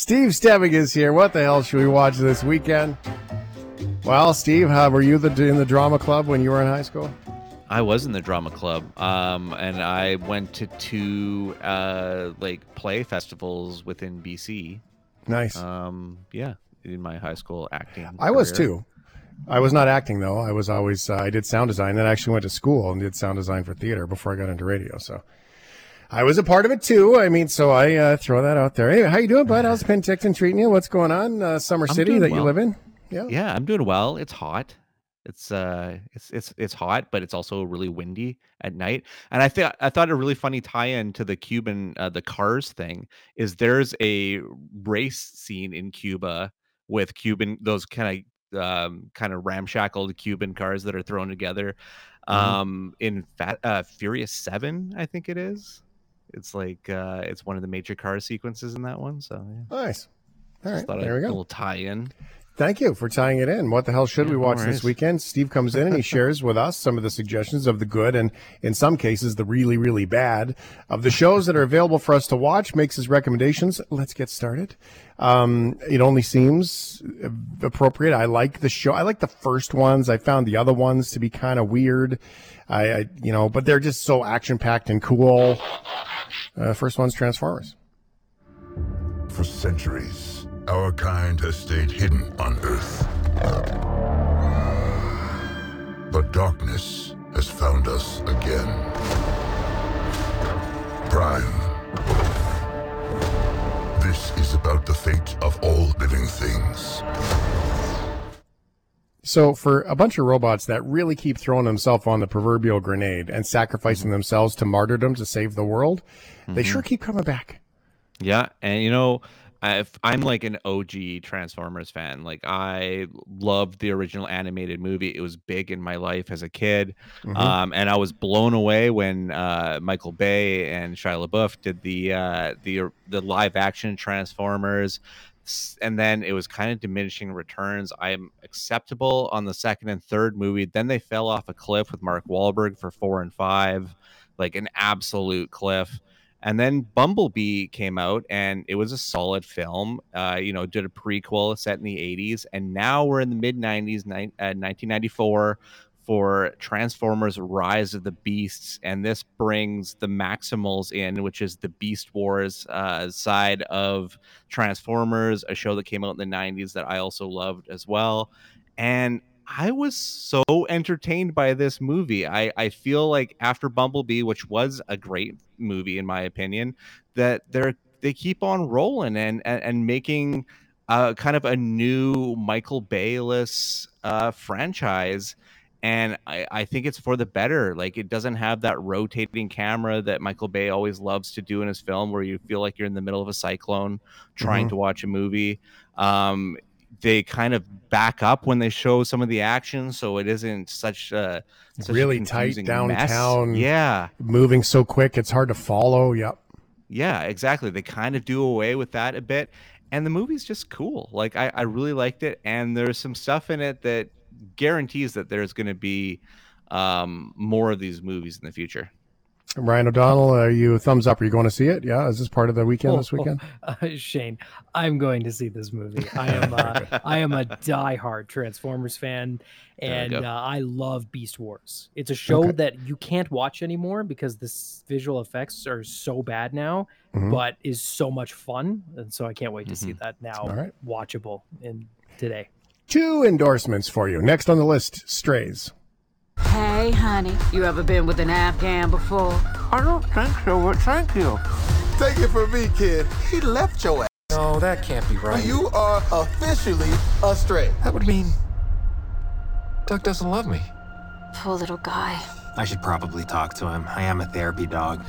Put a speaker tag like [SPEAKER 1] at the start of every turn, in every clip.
[SPEAKER 1] Steve Stebbing is here. What the hell should we watch this weekend? Well, Steve, how were you the, in the drama club when you were in high school?
[SPEAKER 2] I was in the drama club, um, and I went to two uh, like play festivals within BC.
[SPEAKER 1] Nice.
[SPEAKER 2] Um, yeah, in my high school acting.
[SPEAKER 1] I was too. I was not acting though. I was always uh, I did sound design. Then I actually went to school and did sound design for theater before I got into radio. So I was a part of it too. I mean, so I uh, throw that out there. Hey, how you doing, bud? How's Penticton treating you? What's going on? Uh, Summer
[SPEAKER 2] I'm
[SPEAKER 1] City that you live in? Yeah.
[SPEAKER 2] Yeah, I'm doing well. It's hot. It's uh, it's it's it's hot, but it's also really windy at night. And I thought I thought a really funny tie-in to the Cuban uh, the Cars thing is there's a race scene in Cuba with Cuban those kind of um, kind of ramshackled Cuban cars that are thrown together.
[SPEAKER 1] Mhm.
[SPEAKER 2] Um, in Fast uh, Furious Seven, I think it is. It's like uh, it's one of the major car sequences in that one. So yeah,
[SPEAKER 1] Nice. All right. There
[SPEAKER 2] I'd
[SPEAKER 1] we
[SPEAKER 2] a little tie-in.
[SPEAKER 1] Thank you for tying it in. What the hell should
[SPEAKER 2] Yeah,
[SPEAKER 1] we watch this weekend? Steve comes in and he shares with us some of the suggestions of the good and, in some cases, the really, really bad of the shows that are available for us to watch. Makes his recommendations. Let's get started. Um, it only seems appropriate. I like the show. I like the first ones. I found the other ones to be kind of weird. I, I, you know, but they're just so action packed and cool. Uh, first one's Transformers.
[SPEAKER 3] For centuries, our kind has stayed hidden on Earth. But darkness has found us again.
[SPEAKER 1] So for a bunch of robots that really keep throwing themselves on the proverbial grenade and sacrificing themselves to martyrdom to save the world, they sure keep coming back.
[SPEAKER 2] Yeah, and you know, I- if I'm like an OG Transformers fan, like I loved the original animated movie. It was big in my life as a kid,
[SPEAKER 1] Mhm.
[SPEAKER 2] um, and I was blown away when uh, Michael Bay and Shia LaBeouf did the uh, the the live action Transformers. And then it was kind of diminishing returns. I'm acceptable on the second and third movie. Then they fell off a cliff with Mark Wahlberg for four and five, like an absolute cliff. And then Bumblebee came out, and it was a solid film. Uh, you know, did a prequel set in the '80s, and now we're in the mid '90s, nine, uh, 1994, for Transformers: Rise of the Beasts, and this brings the Maximals in, which is the Beast Wars uh, side of Transformers, a show that came out in the '90s that I also loved as well. And I was so entertained by this movie. I, I feel like after Bumblebee, which was a great movie in my opinion, that they're they keep on rolling and and, and making uh, kind of a new Michael Bayless uh, franchise. And I, I think it's for the better. Like it doesn't have that rotating camera that Michael Bay always loves to do in his film, where you feel like you're in the middle of a cyclone trying
[SPEAKER 1] Mhm.
[SPEAKER 2] to watch a movie. Um, they kind of back up when they show some of the action, so it isn't such a such a
[SPEAKER 1] Really tight
[SPEAKER 2] confusing mess.
[SPEAKER 1] downtown.
[SPEAKER 2] Yeah,
[SPEAKER 1] Moving so quick, it's hard to follow. Yep.
[SPEAKER 2] yeah, exactly. They kind of do away with that a bit, and the movie's just cool. Like I, I really liked it, and there's some stuff in it that guarantees that there's going to be um, more of these movies in the future.
[SPEAKER 1] Ryan O'Donnell, are you thumbs up? Are you going to see it? Yeah. Is this part of the weekend this
[SPEAKER 4] Oh,
[SPEAKER 1] weekend?
[SPEAKER 4] Uh, Shane, I'm going to see this movie. I am uh, I am a diehard Transformers fan, and uh. I love Beast Wars. It's a show
[SPEAKER 1] Okay.
[SPEAKER 4] that you can't watch anymore because the visual effects are so bad now,
[SPEAKER 1] Mhm.
[SPEAKER 4] but is so much fun, and so I can't wait to see
[SPEAKER 2] Mhm.
[SPEAKER 4] that now
[SPEAKER 1] All right.
[SPEAKER 4] watchable in today.
[SPEAKER 1] Two endorsements for you. Next on the list, Strays.
[SPEAKER 5] Hey, honey, you ever been with an Afghan before?
[SPEAKER 6] I don't think so, but thank you.
[SPEAKER 7] Take it from me, kid. He left your ass.
[SPEAKER 6] No, that can't be right.
[SPEAKER 7] You are officially a stray.
[SPEAKER 6] That would mean Doug doesn't love me.
[SPEAKER 5] Poor little guy.
[SPEAKER 8] I should probably talk to him. I am a therapy dog.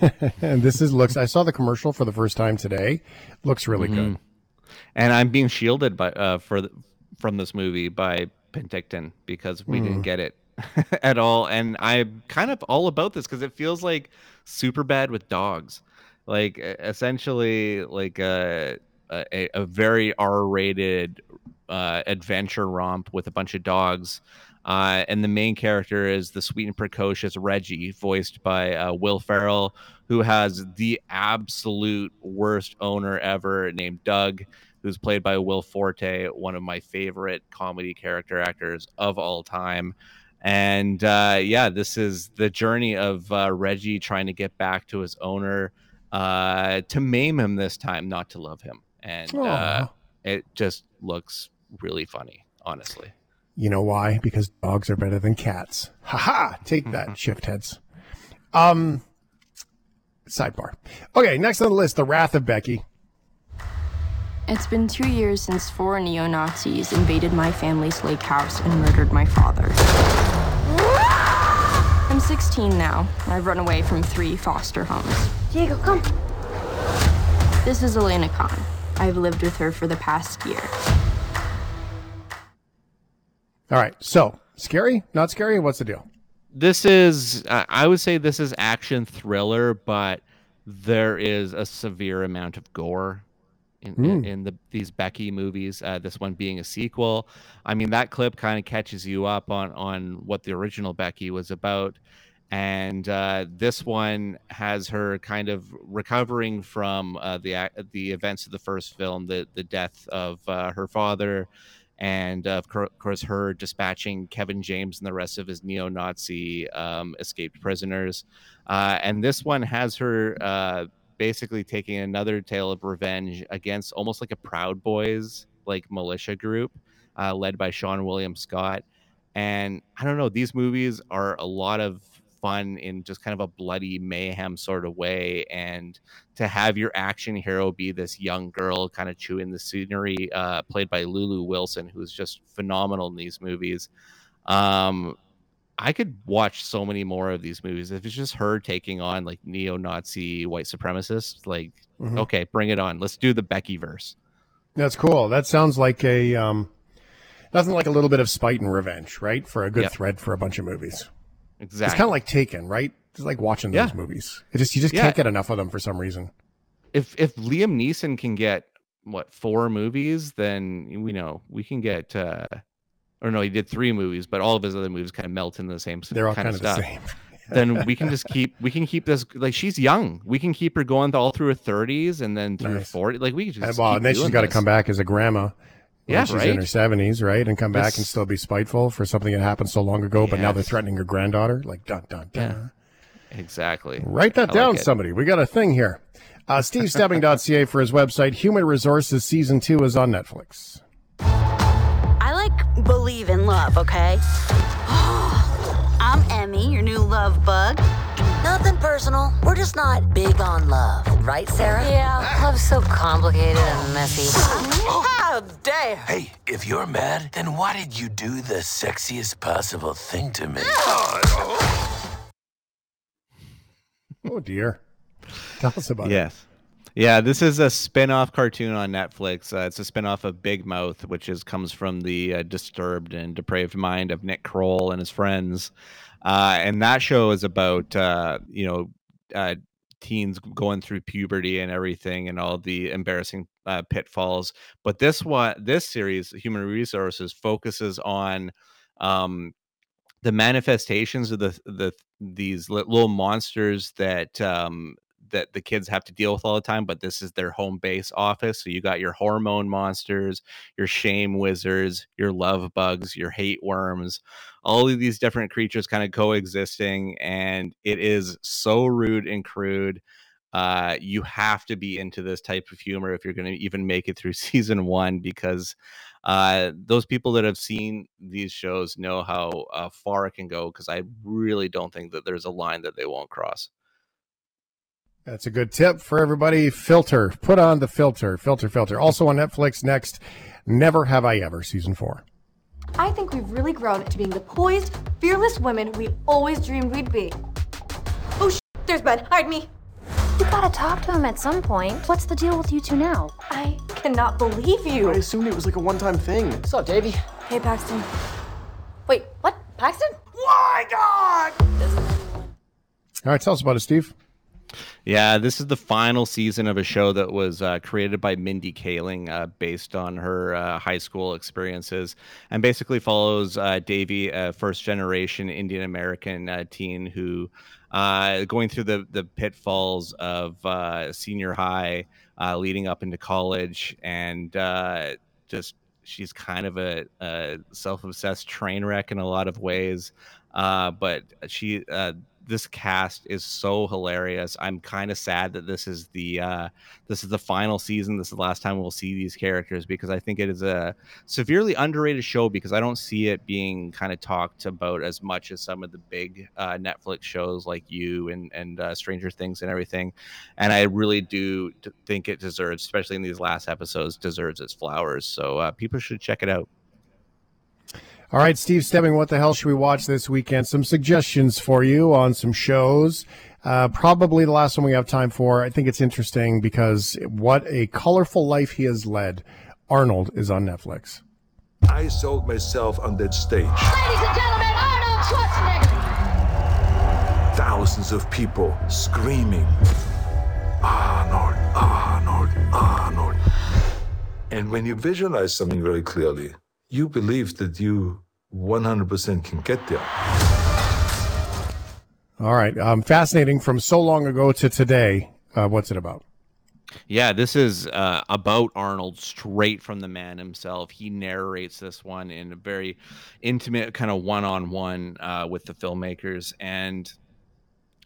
[SPEAKER 1] and this is looks. I saw the commercial for the first time today. Looks really mm-hmm.
[SPEAKER 2] good. And I'm being shielded by uh, for the, from this movie by Penticton because we
[SPEAKER 1] Hmm.
[SPEAKER 2] didn't get it at all, and I'm kind of all about this because it feels like super bad with dogs, like essentially like a a, a very R-rated uh, adventure romp with a bunch of dogs. Uh, and the main character is the sweet and precocious Reggie, voiced by uh, Will Ferrell, who has the absolute worst owner ever named Doug, who's played by Will Forte, one of my favorite comedy character actors of all time. And uh, yeah, this is the journey of uh, Reggie trying to get back to his owner uh, to maim him this time, not to love him. And uh, it just looks really funny, honestly.
[SPEAKER 1] You know why? Because dogs are better than cats. Ha ha! Take that, shift heads. Um, sidebar. Okay, next on the list, The Wrath of Becky.
[SPEAKER 9] It's been two years since four neo Nazis invaded my family's lake house and murdered my father. I'm 16 now. I've run away from three foster homes.
[SPEAKER 10] Diego, come.
[SPEAKER 9] This is Elena Khan. I've lived with her for the past year.
[SPEAKER 1] All right, so scary? Not scary? What's the deal?
[SPEAKER 2] This is, I I would say, this is action thriller, but there is a severe amount of gore in, in,
[SPEAKER 1] Hmm.
[SPEAKER 2] in the these Becky movies. Uh, this one being a sequel. I mean, that clip kind of catches you up on on what the original Becky was about, and uh, this one has her kind of recovering from uh, the the events of the first film, the the death of uh, her father. And uh, of course, her dispatching Kevin James and the rest of his neo-Nazi um, escaped prisoners, uh, and this one has her uh, basically taking another tale of revenge against almost like a Proud Boys like militia group uh, led by Seann William Scott. And I don't know, these movies are a lot of fun in just kind of a bloody mayhem sort of way. And to have your action hero be this young girl kind of chewing the scenery, uh, played by Lulu Wilson, who's just phenomenal in these movies. Um, I could watch so many more of these movies. If it's just her taking on like neo-Nazi white supremacists, like
[SPEAKER 1] Mhm.
[SPEAKER 2] okay, bring it on. Let's do the Becky verse.
[SPEAKER 1] That's cool. That sounds like a um, nothing like a little bit of spite and revenge, right? For a good
[SPEAKER 2] Yep.
[SPEAKER 1] thread for a bunch of movies.
[SPEAKER 2] Exactly.
[SPEAKER 1] It's kind of like Taken, right? It's like watching those
[SPEAKER 2] Yeah.
[SPEAKER 1] movies. It just you just
[SPEAKER 2] Yeah.
[SPEAKER 1] can't get enough of them for some reason.
[SPEAKER 2] if if Liam Neeson can get what four movies, then we know we can get. uh Or no, he did three movies, but all of his other movies kind of melt into the same.
[SPEAKER 1] They're all
[SPEAKER 2] kind, of,
[SPEAKER 1] of the
[SPEAKER 2] stuff.
[SPEAKER 1] same.
[SPEAKER 2] then we can just keep we can keep this like she's young. We can keep her going all through her thirties and then through her
[SPEAKER 1] Nice.
[SPEAKER 2] forty. Like we can just
[SPEAKER 1] And, well, and then she's got to come back as a grandma. When
[SPEAKER 2] Yeah,
[SPEAKER 1] she's in her seventies, right, and come back and still be spiteful for something that happened so long ago. But now they're threatening her granddaughter. Like dun dun dun. Yeah.
[SPEAKER 2] Exactly.
[SPEAKER 1] Write that
[SPEAKER 2] I
[SPEAKER 1] down,
[SPEAKER 2] like
[SPEAKER 1] somebody. We got a thing here. Uh, SteveStebbing.ca for his website. Human Resources season two is on Netflix.
[SPEAKER 10] I like believe in love, okay? I'm Emmy, your new love bug.
[SPEAKER 11] Nothing personal. We're just not big on love. Right, Sarah?
[SPEAKER 10] Yeah,
[SPEAKER 11] Love's so complicated and messy.
[SPEAKER 10] How dare!
[SPEAKER 12] Hey, if you're mad, then why did you do the sexiest possible thing to me?
[SPEAKER 1] Oh dear. Tell us about it.
[SPEAKER 2] Yes. Yeah, this is a spin-off cartoon on Netflix. Uh, it's a spin-off of Big Mouth, which is comes from the uh, disturbed and depraved mind of Nick Kroll and his friends. Uh, and that show is about uh, you know uh, teens going through puberty and everything, and all the embarrassing uh, pitfalls. But this one, this series, Human Resources, focuses on um, the manifestations of the the these little monsters that um that the kids have to deal with all the time but this is their home base office so you got your hormone monsters your shame wizards your love bugs your hate worms all of these different creatures kind of coexisting and it is so rude and crude uh you have to be into this type of humor if you're going to even make it through season 1 because uh those people that have seen these shows know how uh, far it can go because i really don't think that there's a line that they won't cross
[SPEAKER 1] That's a good tip for everybody. Filter. Put on the filter. Filter, filter. Also on Netflix next. Never Have I Ever, season four.
[SPEAKER 13] I think we've really grown to being the poised, fearless women we always dreamed we'd be. Oh, sh- there's Ben. Hide me.
[SPEAKER 10] You gotta talk to him at some point. What's the deal with you two now?
[SPEAKER 13] I cannot believe you.
[SPEAKER 14] I assumed it was like a one-time thing. What's up, Devi?
[SPEAKER 13] Hey, Paxton. Wait, what? Paxton?
[SPEAKER 12] My God!
[SPEAKER 1] All right, tell us about it, Steve.
[SPEAKER 2] Yeah, this is the final season of a show that was uh, created by Mindy Kaling, uh, based on her uh, high school experiences, and basically follows uh, Devi, a first generation Indian American uh, teen who uh, going through the the pitfalls of uh senior high, uh leading up into college, and uh just she's kind of a, a self obsessed train wreck in a lot of ways. Uh but she this cast is so hilarious. I'm kind of sad that this is the uh, this is the final season. This is the last time we'll see these characters because I think it is a severely underrated show because I don't see it being kind of talked about as much as some of the big uh, Netflix shows like You and and uh, Stranger Things and everything. And I really do think it deserves, especially in these last episodes, deserves its flowers. So uh, people should check it out.
[SPEAKER 1] All right, Steve Stebbing, what the hell should we watch this weekend? Some suggestions for you on some shows. Uh, probably the last one we have time for. I think it's interesting because what a colorful life he has led. Arnold is on Netflix.
[SPEAKER 15] I sold myself on that stage.
[SPEAKER 16] Ladies and gentlemen, Arnold Schwarzenegger.
[SPEAKER 15] Thousands of people screaming, Arnold, Arnold, Arnold. And when you visualize something very clearly, you believe that you 100% can get there.
[SPEAKER 1] All right. Um, fascinating from so long ago to today. Uh, what's it about?
[SPEAKER 2] Yeah, this is uh, about Arnold straight from the man himself. He narrates this one in a very intimate, kind of one on one with the filmmakers. And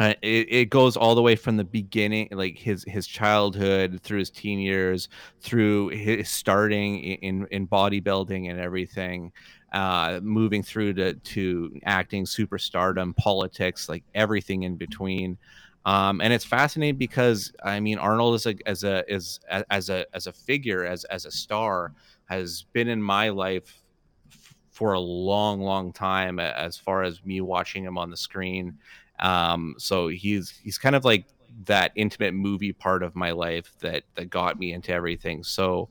[SPEAKER 2] uh, it, it goes all the way from the beginning, like his his childhood through his teen years, through his starting in in bodybuilding and everything, uh, moving through to to acting, superstardom, politics, like everything in between. Um, and it's fascinating because I mean Arnold is a as a is as a as a figure as as a star has been in my life for a long long time as far as me watching him on the screen um, so he's he's kind of like that intimate movie part of my life that that got me into everything. So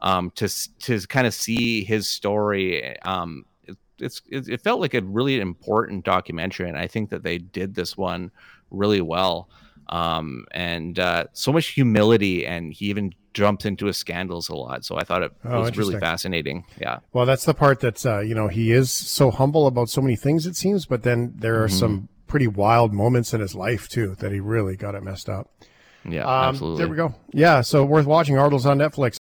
[SPEAKER 2] um, to to kind of see his story, um, it, it's it, it, felt like a really important documentary, and I think that they did this one really well. Um, and uh, so much humility, and he even jumps into his scandals a lot. So I thought it oh, was really fascinating. Yeah.
[SPEAKER 1] Well, that's the part that's uh, you know he is so humble about so many things it seems, but then there are mm-hmm. some pretty wild moments in his life too that he really got it messed up.
[SPEAKER 2] Yeah, um, absolutely.
[SPEAKER 1] There we go. Yeah, so worth watching. Arnold's on Netflix.